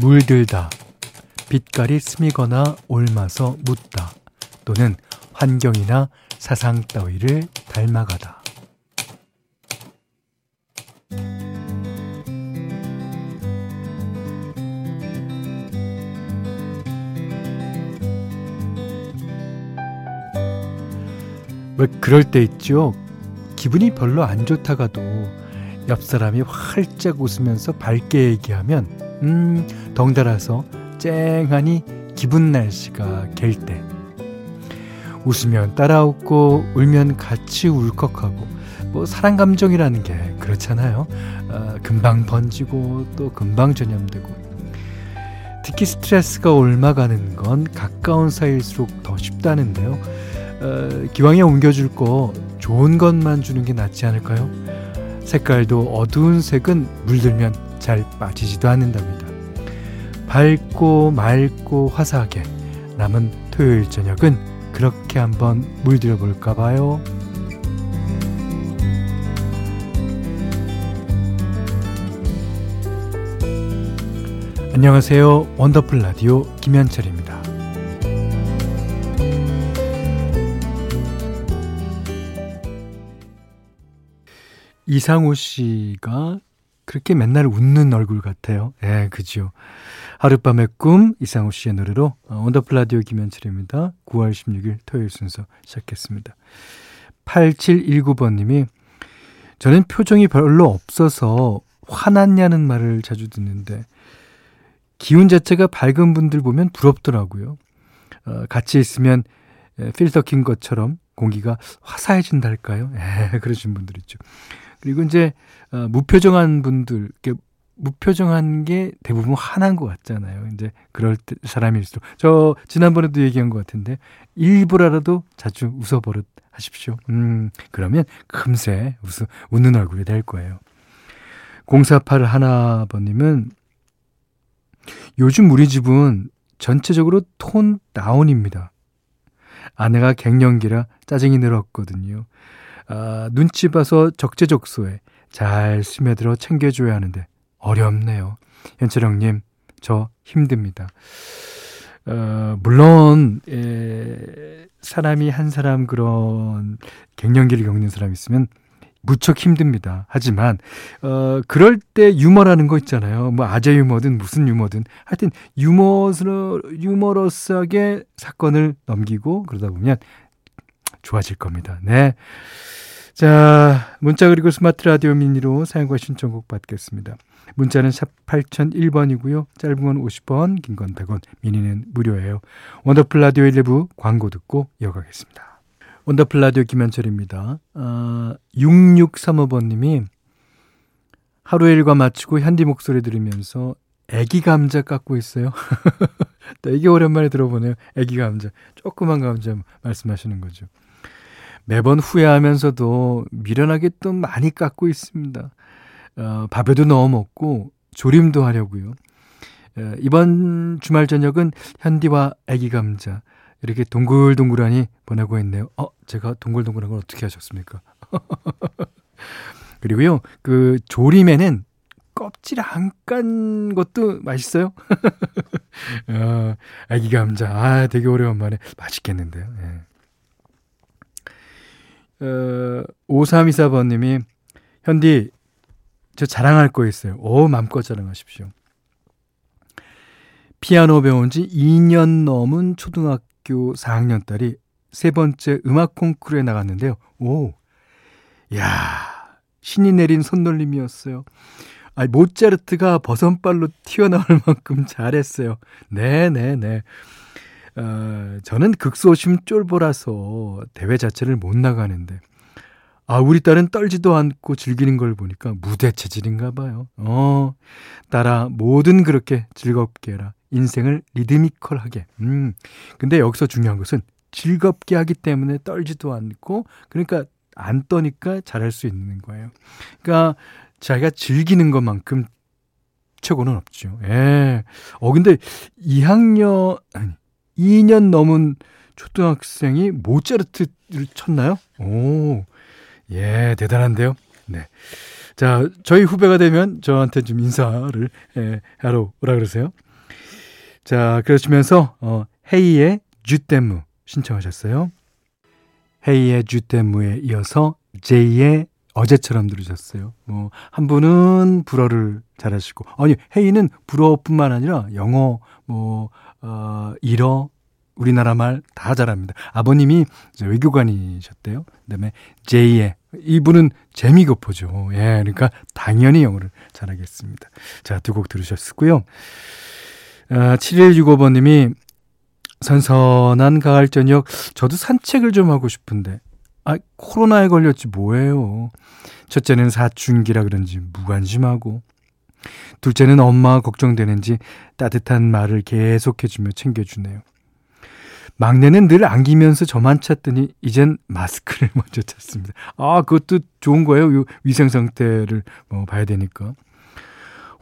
물들다, 빛깔이 스미거나 옮아서 묻다, 또는 환경이나 사상 따위를 닮아가다. 왜 그럴 때 있죠? 기분이 별로 안 좋다가도 옆 사람이 활짝 웃으면서 밝게 얘기하면 음 덩달아서 쨍하니 기분 날씨가 갤 때. 웃으면 따라 웃고 울면 같이 울컥하고 뭐 사랑 감정이라는 게 그렇잖아요. 어, 금방 번지고 또 금방 전염되고 특히 스트레스가 옮아가는 건 가까운 사이일수록 더 쉽다는데요. 어, 기왕에 옮겨줄 거 좋은 것만 주는 게 낫지 않을까요? 색깔도 어두운 색은 물들면 잘 빠지지도 않는답니다. 밝고 맑고 화사하게 남은 토요일 저녁은 그렇게 한번 물들여 볼까 봐요. 안녕하세요. 원더풀 라디오 김현철입니다. 이상우 씨가 그렇게 맨날 웃는 얼굴 같아요. 예, 그죠. 하룻밤의 꿈 이상우 씨의 노래로 어, 원더풀 라디오 김현철입니다. 9월 16일 토요일 순서 시작했습니다. 8719번님이 저는 표정이 별로 없어서 화났냐는 말을 자주 듣는데 기운 자체가 밝은 분들 보면 부럽더라고요. 어, 같이 있으면 필터 킨 것처럼 공기가 화사해진달까요? 예, 그러신 분들 있죠. 그리고 이제 어, 무표정한 분들, 무표정한 게 대부분 화난 것 같잖아요. 이제 그럴 때 사람일수록 저 지난번에도 얘기한 것 같은데 일부라도 자주 웃어버릇 하십시오. 음 그러면 금세 웃, 웃는 얼굴이 될 거예요. 0481 하나번님은 요즘 우리 집은 전체적으로 톤 다운입니다. 아내가 갱년기라 짜증이 늘었거든요. 아, 눈치 봐서 적재적소에 잘 스며들어 챙겨줘야 하는데 어렵네요. 현철형님, 저 힘듭니다. 어, 물론, 에, 사람이 한 사람 그런 갱년기를 겪는 사람 있으면 무척 힘듭니다. 하지만, 어, 그럴 때 유머라는 거 있잖아요. 뭐, 아재 유머든 무슨 유머든. 하여튼, 유머스러, 유머러스하게 사건을 넘기고 그러다 보면 좋아질 겁니다. 네. 자, 문자 그리고 스마트 라디오 미니로 사연과 신청곡 받겠습니다. 문자는 샵 8001번이고요. 짧은 건 50원, 긴 건 100원, 미니는 무료예요. 원더풀 라디오 1부 광고 듣고 이어가겠습니다. 원더풀 라디오 김현철입니다. 아, 6635번님이 하루 일과 마치고 현디 목소리 들으면서 애기 감자 깎고 있어요. 되게 오랜만에 들어보네요. 애기 감자. 조그만 감자 말씀하시는 거죠. 매번 후회하면서도 미련하게 또 많이 깎고 있습니다. 어, 밥에도 넣어 먹고 조림도 하려고요. 어, 이번 주말 저녁은 현디와 애기 감자 이렇게 동글동글하니 보내고 있네요. 어, 제가 동글동글한 걸 어떻게 하셨습니까? 그리고요, 그 조림에는 껍질 안 깐 것도 맛있어요. 어, 애기 감자, 아, 되게 오래간만에 맛있겠는데요. 예. 어, 5324번님이, 현디, 저 자랑할 거 있어요. 오, 마음껏 자랑하십시오. 피아노 배운 지 2년 넘은 초등학교 4학년 딸이 세 번째 음악 콩쿠르에 나갔는데요. 오, 야 신이 내린 손놀림이었어요. 아, 모차르트가 버선발로 튀어나올 만큼 잘했어요. 네네네. 어, 저는 극소심 쫄보라서 대회 자체를 못 나가는데 아, 우리 딸은 떨지도 않고 즐기는 걸 보니까 무대 체질인가 봐요. 어, 따라 뭐든 그렇게 즐겁게 해라. 인생을 리드미컬하게. 음. 근데 여기서 중요한 것은 즐겁게 하기 때문에 떨지도 않고 그러니까 안 떠니까 잘할 수 있는 거예요. 그러니까 자기가 즐기는 것만큼 최고는 없죠. 예. 어, 근데 2학년, 아니, 2년 넘은 초등학생이 모차르트를 쳤나요? 오, 예, 대단한데요. 네. 자, 저희 후배가 되면 저한테 좀 인사를 예, 하러 오라 그러세요. 자, 그러시면서 어, 헤이의 주댐무 신청하셨어요. 헤이의 주댐무에 이어서 제이의 어제처럼 들으셨어요. 뭐, 한 분은 불어를 잘하시고, 아니, 헤이는 불어뿐만 아니라 영어, 뭐, 어, 일어, 우리나라 말 다 잘합니다. 아버님이 외교관이셨대요. 그 다음에 제이의, 이분은 재미교포죠. 예, 그러니까 당연히 영어를 잘하겠습니다. 자, 두 곡 들으셨고요. 아, 7165번님이 선선한 가을 저녁 저도 산책을 좀 하고 싶은데 아 코로나에 걸렸지 뭐예요. 첫째는 사춘기라 그런지 무관심하고 둘째는 엄마가 걱정되는지 따뜻한 말을 계속해주며 챙겨주네요. 막내는 늘 안기면서 저만 찾더니 이젠 마스크를 먼저 찾습니다. 아 그것도 좋은 거예요. 위생 상태를 뭐 봐야 되니까.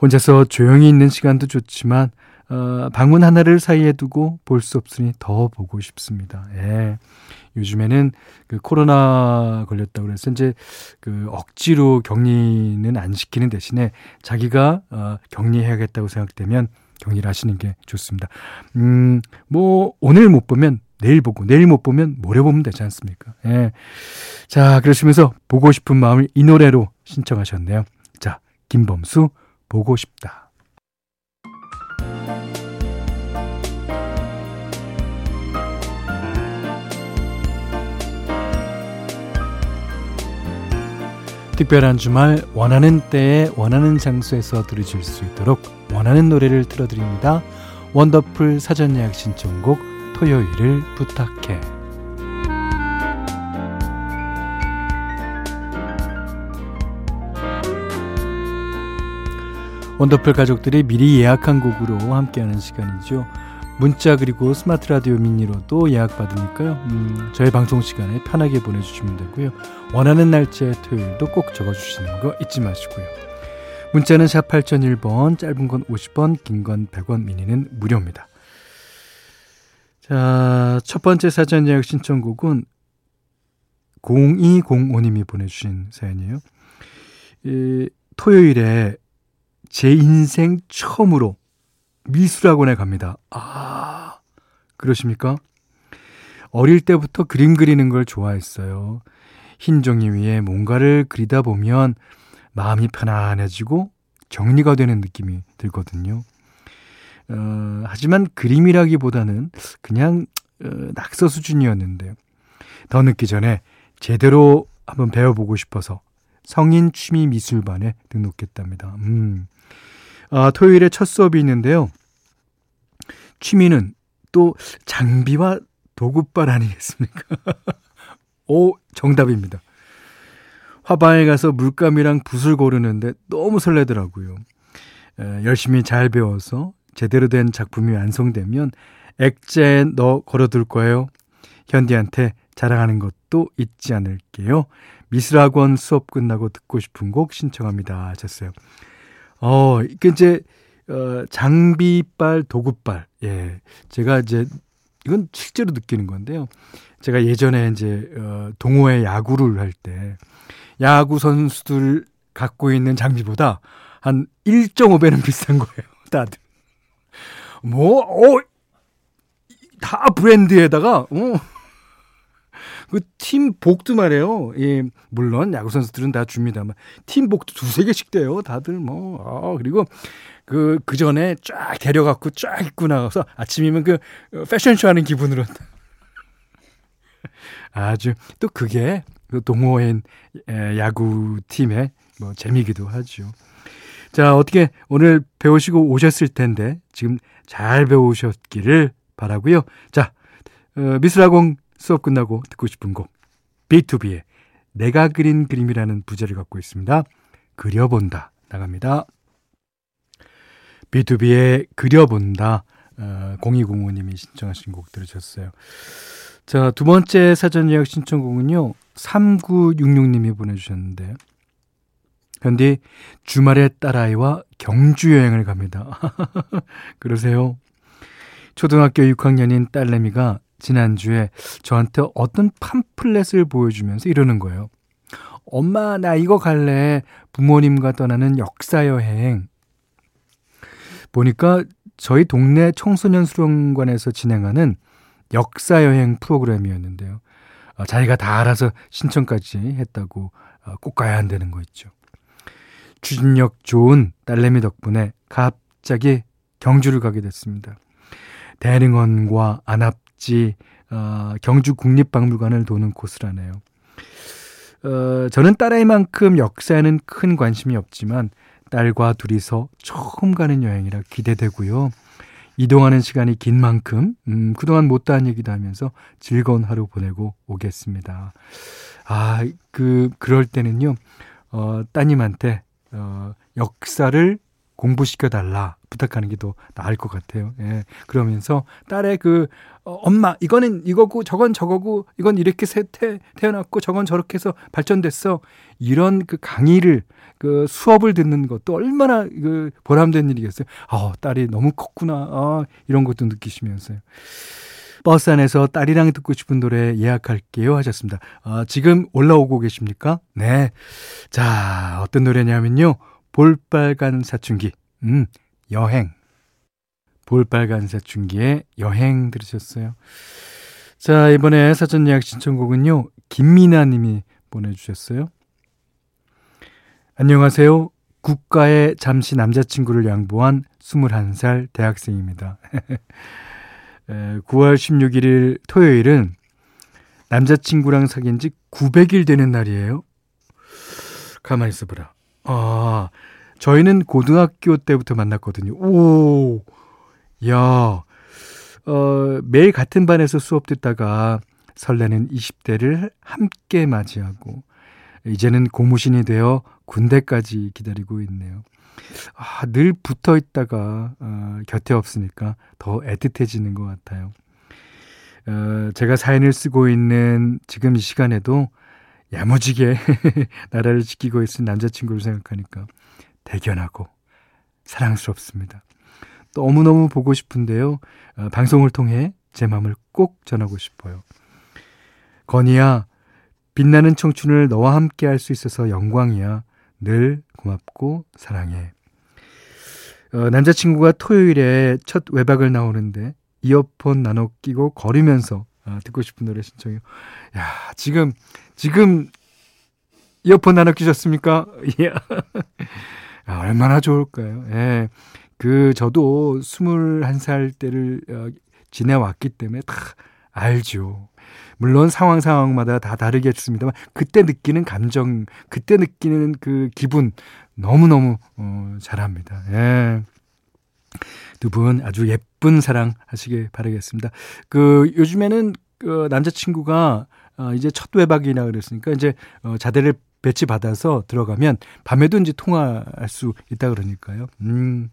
혼자서 조용히 있는 시간도 좋지만 어, 방문 하나를 사이에 두고 볼 수 없으니 더 보고 싶습니다. 예. 요즘에는 그 코로나 걸렸다고 그래서 이제 그 억지로 격리는 안 시키는 대신에 자기가 어, 격리해야겠다고 생각되면 격리를 하시는 게 좋습니다. 음, 뭐 오늘 못 보면 내일 보고 내일 못 보면 모레 보면 되지 않습니까? 예. 자, 그러시면서 보고 싶은 마음을 이 노래로 신청하셨네요. 자, 김범수 보고 싶다. 특별한 주말 원하는 때에 원하는 장소에서 들으실 수 있도록 원하는 노래를 틀어드립니다. 원더풀 사전 예약 신청곡 토요일을 부탁해. 원더풀 가족들이 미리 예약한 곡으로 함께하는 시간이죠. 문자 그리고 스마트 라디오 미니로도 예약 받으니까요. 음, 저희 방송 시간에 편하게 보내주시면 되고요. 원하는 날짜 토요일도 꼭 적어주시는 거 잊지 마시고요. 문자는 샵 8001번, 짧은 건 50원, 긴 건 100원, 미니는 무료입니다. 자, 첫 번째 사전 예약 신청곡은 0205님이 보내주신 사연이에요. 이, 토요일에 제 인생 처음으로 미술학원에 갑니다. 아, 그러십니까? 어릴 때부터 그림 그리는 걸 좋아했어요. 흰 종이 위에 뭔가를 그리다 보면 마음이 편안해지고 정리가 되는 느낌이 들거든요. 어, 하지만 그림이라기보다는 그냥 어, 낙서 수준이었는데요. 더 늦기 전에 제대로 한번 배워보고 싶어서 성인 취미 미술반에 등록했답니다. 음. 아, 토요일에 첫 수업이 있는데요. 취미는 또 장비와 도구빨 아니겠습니까? 오, 정답입니다. 화방에 가서 물감이랑 붓을 고르는데 너무 설레더라고요. 에, 열심히 잘 배워서 제대로 된 작품이 완성되면 액자에 넣어 걸어둘 거예요. 현디한테 자랑하는 것도 잊지 않을게요. 미술학원 수업 끝나고 듣고 싶은 곡 신청합니다. 하셨어요. 어, 이게 이제 어, 장비빨, 도구빨. 예. 제가 이제, 이건 실제로 느끼는 건데요. 제가 예전에 이제, 어, 동호회 야구를 할 때, 야구 선수들 갖고 있는 장비보다 한 1.5배는 비싼 거예요. 다들. 뭐, 어, 다 브랜드에다가, 어, 그 팀 복도 말이에요. 예, 물론 야구 선수들은 다 줍니다만 팀 복도 두세 개씩 돼요. 다들 뭐, 어, 그리고 그, 그 전에 쫙 데려갖고 쫙 입고 나가서 아침이면 그 패션쇼 하는 기분으로. 아주 또 그게 그 동호인 야구팀의 뭐 재미기도 하죠. 자, 어떻게 오늘 배우시고 오셨을 텐데 지금 잘 배우셨기를 바라고요. 자, 어, 미술학원 수업 끝나고 듣고 싶은 곡 B2B의 내가 그린 그림이라는 부제를 갖고 있습니다. 그려본다 나갑니다. B2B의 그려본다 어, 0205님이 신청하신 곡 들으셨어요. 자, 두 번째 사전 예약 신청곡은요. 3966님이 보내주셨는데 현디 주말에 딸아이와 경주 여행을 갑니다. 그러세요? 초등학교 6학년인 딸내미가 지난주에 저한테 어떤 팜플렛을 보여주면서 이러는 거예요. 엄마, 나 이거 갈래. 부모님과 떠나는 역사여행. 보니까 저희 동네 청소년 수련관에서 진행하는 역사 여행 프로그램이었는데요. 어, 자기가 다 알아서 신청까지 했다고 어, 꼭 가야 한다는 거 있죠. 추진력 좋은 딸내미 덕분에 갑자기 경주를 가게 됐습니다. 대릉원과 안압 지, 어, 경주 국립박물관을 도는 코스라네요. 어, 저는 딸아이만큼 역사에는 큰 관심이 없지만 딸과 둘이서 처음 가는 여행이라 기대되고요. 이동하는 시간이 긴 만큼 음, 그동안 못다한 얘기도 하면서 즐거운 하루 보내고 오겠습니다. 아, 그 그럴 때는요. 어, 따님한테 어, 역사를 공부시켜 달라 부탁하는 게 더 나을 것 같아요. 예. 그러면서 딸의 그 어, 엄마 이거는 이거고 저건 저거고 이건 이렇게 세, 태, 태어났고 저건 저렇게 해서 발전됐어. 이런 그 강의를 그 수업을 듣는 것도 얼마나 그 보람된 일이겠어요. 아, 딸이 너무 컸구나. 아, 이런 것도 느끼시면서요. 버스 안에서 딸이랑 듣고 싶은 노래 예약할게요 하셨습니다. 아, 지금 올라오고 계십니까? 네. 자, 어떤 노래냐면요. 볼빨간 사춘기. 음, 여행. 볼빨간 사춘기의 여행 들으셨어요. 자, 이번에 사전 예약 신청곡은요. 김미나 님이 보내주셨어요. 안녕하세요. 국가에 잠시 남자친구를 양보한 21살 대학생입니다. 9월 16일 토요일은 남자친구랑 사귄 지 900일 되는 날이에요. 가만히 있어보라. 아, 저희는 고등학교 때부터 만났거든요. 오, 야, 어, 매일 같은 반에서 수업 듣다가 설레는 20대를 함께 맞이하고, 이제는 고무신이 되어 군대까지 기다리고 있네요. 아, 늘 붙어 있다가 어, 곁에 없으니까 더 애틋해지는 것 같아요. 어, 제가 사연을 쓰고 있는 지금 이 시간에도 야무지게 나라를 지키고 있는 남자친구를 생각하니까 대견하고 사랑스럽습니다. 너무너무 보고 싶은데요. 어, 방송을 통해 제 마음을 꼭 전하고 싶어요. 건이야, 빛나는 청춘을 너와 함께 할 수 있어서 영광이야. 늘 고맙고 사랑해. 어, 남자친구가 토요일에 첫 외박을 나오는데 이어폰 나눠 끼고 걸으면서 아, 듣고 싶은 노래 신청해요. 야, 지금, 지금 이어폰 나눠 끼셨습니까? 예. 아, 얼마나 좋을까요? 예. 그, 저도 21살 때를 어, 지내왔기 때문에 다 알죠. 물론 상황 상황마다 다 다르겠습니다만 그때 느끼는 감정, 그때 느끼는 그 기분 너무너무 어, 잘합니다. 예. 두 분 아주 예쁜 사랑 하시길 바라겠습니다. 그 요즘에는 그 남자친구가 어, 이제 첫 외박이나 그랬으니까 이제 어, 자대를 배치 받아서 들어가면 밤에도 이제 통화할 수 있다 그러니까요. 음.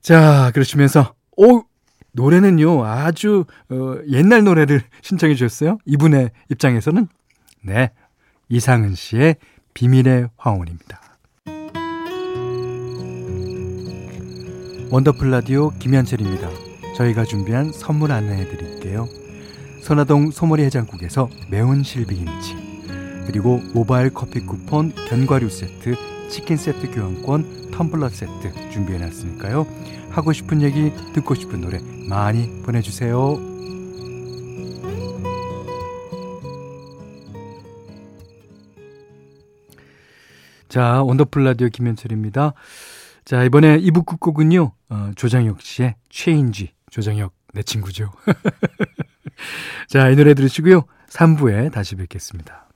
자, 그러시면서 오 노래는요, 아주, 어, 옛날 노래를 신청해 주셨어요. 이분의 입장에서는. 네. 이상은 씨의 비밀의 황혼입니다. 원더풀 라디오 김현철입니다. 저희가 준비한 선물 안내해 드릴게요. 선화동 소머리 해장국에서 매운 실비김치 그리고 모바일 커피 쿠폰 견과류 세트 치킨 세트 교환권 텀블러 세트 준비해 놨으니까요. 하고 싶은 얘기, 듣고 싶은 노래 많이 보내주세요. 자, 원더풀 라디오 김현철입니다. 자, 이번에 2부 끝곡은요, 어, 조장혁 씨의 체인지. 조장혁, 내 친구죠. 자, 이 노래 들으시고요. 3부에 다시 뵙겠습니다.